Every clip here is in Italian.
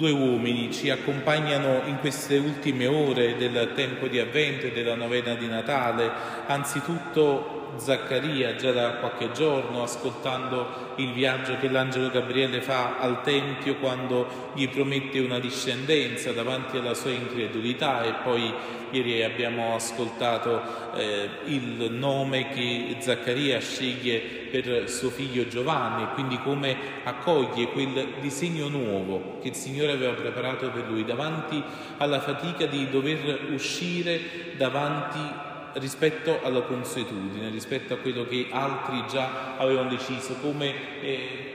due uomini ci accompagnano in queste ultime ore del tempo di avvento e della novena di Natale, anzitutto Zaccaria già da qualche giorno ascoltando il viaggio che l'angelo Gabriele fa al Tempio quando gli promette una discendenza davanti alla sua incredulità. E poi ieri abbiamo ascoltato eh, il nome che Zaccaria sceglie per suo figlio Giovanni quindi come accoglie quel disegno nuovo che il Signore aveva preparato per lui davanti alla fatica di dover uscire davanti rispetto alla consuetudine, rispetto a quello che altri già avevano deciso, come eh,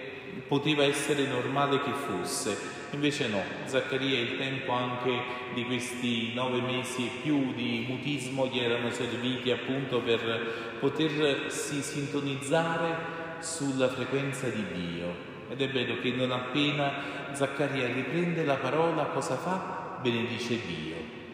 poteva essere normale che fosse. Invece no, Zaccaria il tempo anche di questi nove mesi e più di mutismo gli erano serviti appunto per potersi sintonizzare sulla frequenza di Dio. Ed è bello che non appena Zaccaria riprende la parola, cosa fa? Benedice Dio.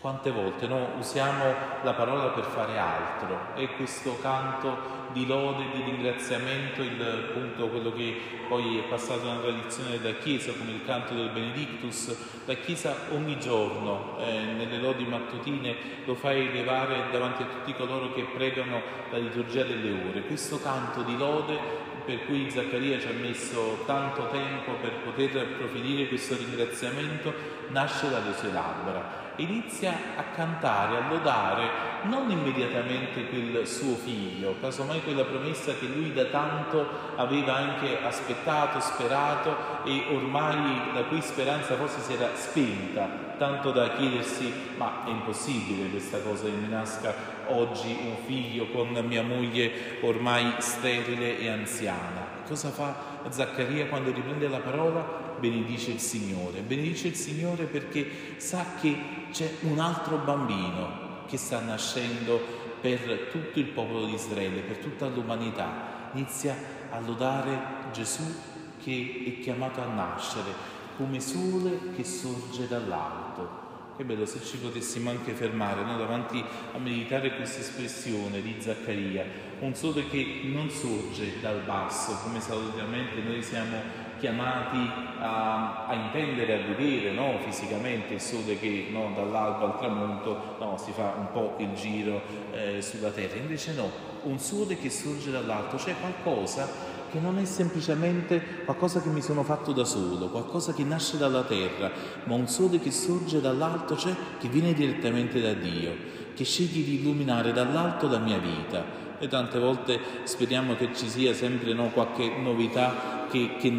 Quante volte no? usiamo la parola per fare altro e questo canto di lode, di ringraziamento, il, appunto quello che poi è passato nella tradizione della Chiesa come il canto del Benedictus, la Chiesa ogni giorno eh, nelle lodi mattutine lo fa elevare davanti a tutti coloro che pregano la liturgia delle ore. Questo canto di lode per cui Zaccaria ci ha messo tanto tempo per poter proferire questo ringraziamento nasce dalle sue labbra inizia a cantare, a lodare non immediatamente quel suo figlio, casomai quella promessa che lui da tanto aveva anche aspettato, sperato e ormai la cui speranza forse si era spenta, tanto da chiedersi ma è impossibile questa cosa che mi nasca oggi un figlio con mia moglie ormai sterile e anziana. Cosa fa Zaccaria quando riprende la parola? Benedice il Signore. Benedice il Signore perché sa che c'è un altro bambino che sta nascendo per tutto il popolo di Israele, per tutta l'umanità. Inizia a lodare Gesù che è chiamato a nascere come sole che sorge dall'alto. Che bello se ci potessimo anche fermare no? davanti a meditare questa espressione di Zaccaria, un sole che non sorge dal basso, come solitamente noi siamo chiamati a, a intendere, a vedere no? fisicamente il sole che no, dall'alba al tramonto no, si fa un po' il giro eh, sulla terra, invece no, un sole che sorge dall'alto, cioè qualcosa che non è semplicemente qualcosa che mi sono fatto da solo, qualcosa che nasce dalla terra, ma un sole che sorge dall'alto, cioè che viene direttamente da Dio, che sceglie di illuminare dall'alto la mia vita. E tante volte speriamo che ci sia sempre no, qualche novità che, che,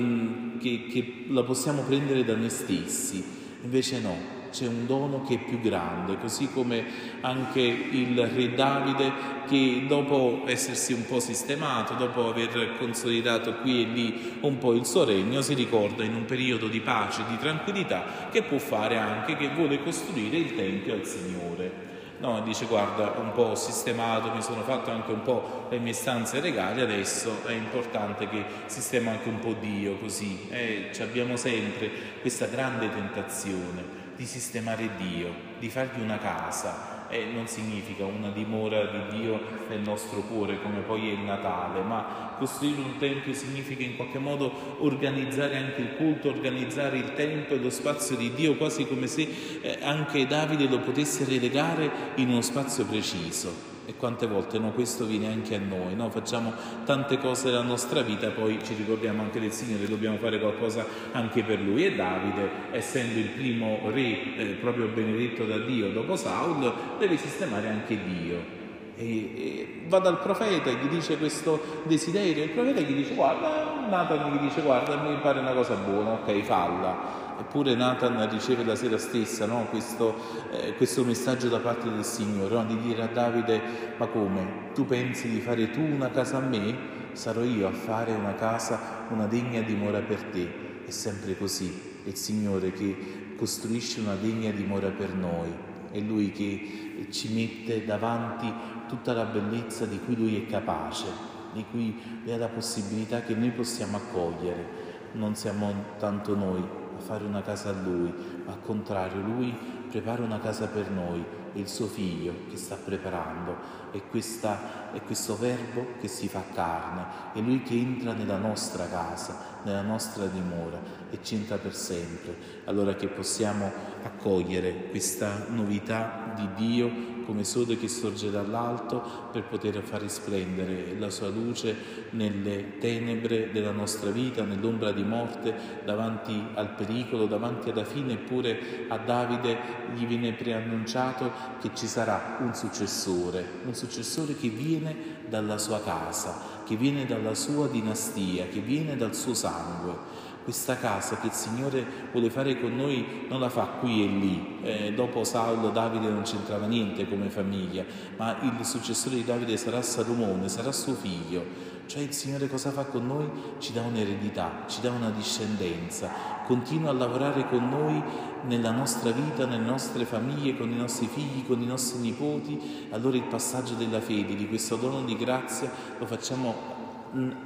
che, che la possiamo prendere da noi stessi, invece no, c'è un dono che è più grande, così come anche il re Davide che dopo essersi un po' sistemato, dopo aver consolidato qui e lì un po' il suo regno, si ricorda in un periodo di pace, di tranquillità, che può fare anche, che vuole costruire il Tempio al Signore. No, dice guarda, un po' sistemato, mi sono fatto anche un po' le mie stanze regali, adesso è importante che sistema anche un po' Dio così. Eh, abbiamo sempre questa grande tentazione di sistemare Dio, di fargli una casa, e non significa una dimora di Dio nel nostro cuore come poi è il Natale, ma costruire un tempio significa in qualche modo organizzare anche il culto, organizzare il tempo e lo spazio di Dio, quasi come se eh, anche Davide lo potesse relegare in uno spazio preciso. E quante volte no, questo viene anche a noi, no? facciamo tante cose della nostra vita, poi ci ricordiamo anche del Signore, dobbiamo fare qualcosa anche per Lui. E Davide, essendo il primo re eh, proprio benedetto da Dio dopo Saul, deve sistemare anche Dio. E, e va dal profeta e gli dice questo desiderio, il profeta gli dice guarda, Nathan gli dice guarda mi pare una cosa buona, ok falla Eppure Nathan riceve la sera stessa no? questo, eh, questo, messaggio da parte del Signore, no? di dire a Davide, ma come? Tu pensi di fare tu una casa a me? Sarò io a fare una casa, una degna dimora per te. È sempre così, è il Signore che costruisce una degna dimora per noi, è Lui che ci mette davanti tutta la bellezza di cui Lui è capace, di cui ha la possibilità che noi possiamo accogliere. Non siamo tanto noi, fare una casa a Lui, ma al contrario Lui prepara una casa per noi, è il suo figlio che sta preparando, è, questa, è questo verbo che si fa carne, è lui che entra nella nostra casa, nella nostra dimora e ci entra per sempre. Allora che possiamo accogliere questa novità di Dio come sole che sorge dall'alto per poter far risplendere la sua luce nelle tenebre della nostra vita, nell'ombra di morte, davanti al pericolo, davanti alla fine, eppure a Davide gli viene preannunciato che ci sarà un successore, un successore che viene dalla sua casa, che viene dalla sua dinastia, che viene dal suo sangue. Questa casa che il Signore vuole fare con noi non la fa qui e lì. Eh, dopo Saulo Davide non c'entrava niente come famiglia, ma il successore di Davide sarà Salomone, sarà suo figlio. Cioè il Signore cosa fa con noi? Ci dà un'eredità, ci dà una discendenza, continua a lavorare con noi nella nostra vita, nelle nostre famiglie, con i nostri figli, con i nostri nipoti. Allora il passaggio della fede, di questo dono di grazia, lo facciamo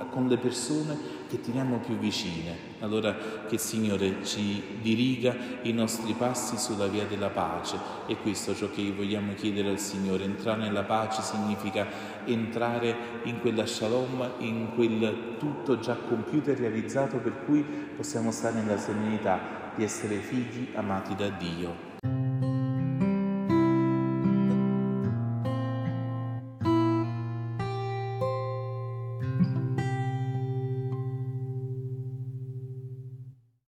con le persone che teniamo più vicine. Allora che il Signore ci diriga i nostri passi sulla via della pace e questo è ciò che vogliamo chiedere al Signore. Entrare nella pace significa entrare in quella shalom, in quel tutto già compiuto e realizzato per cui possiamo stare nella serenità di essere figli amati da Dio.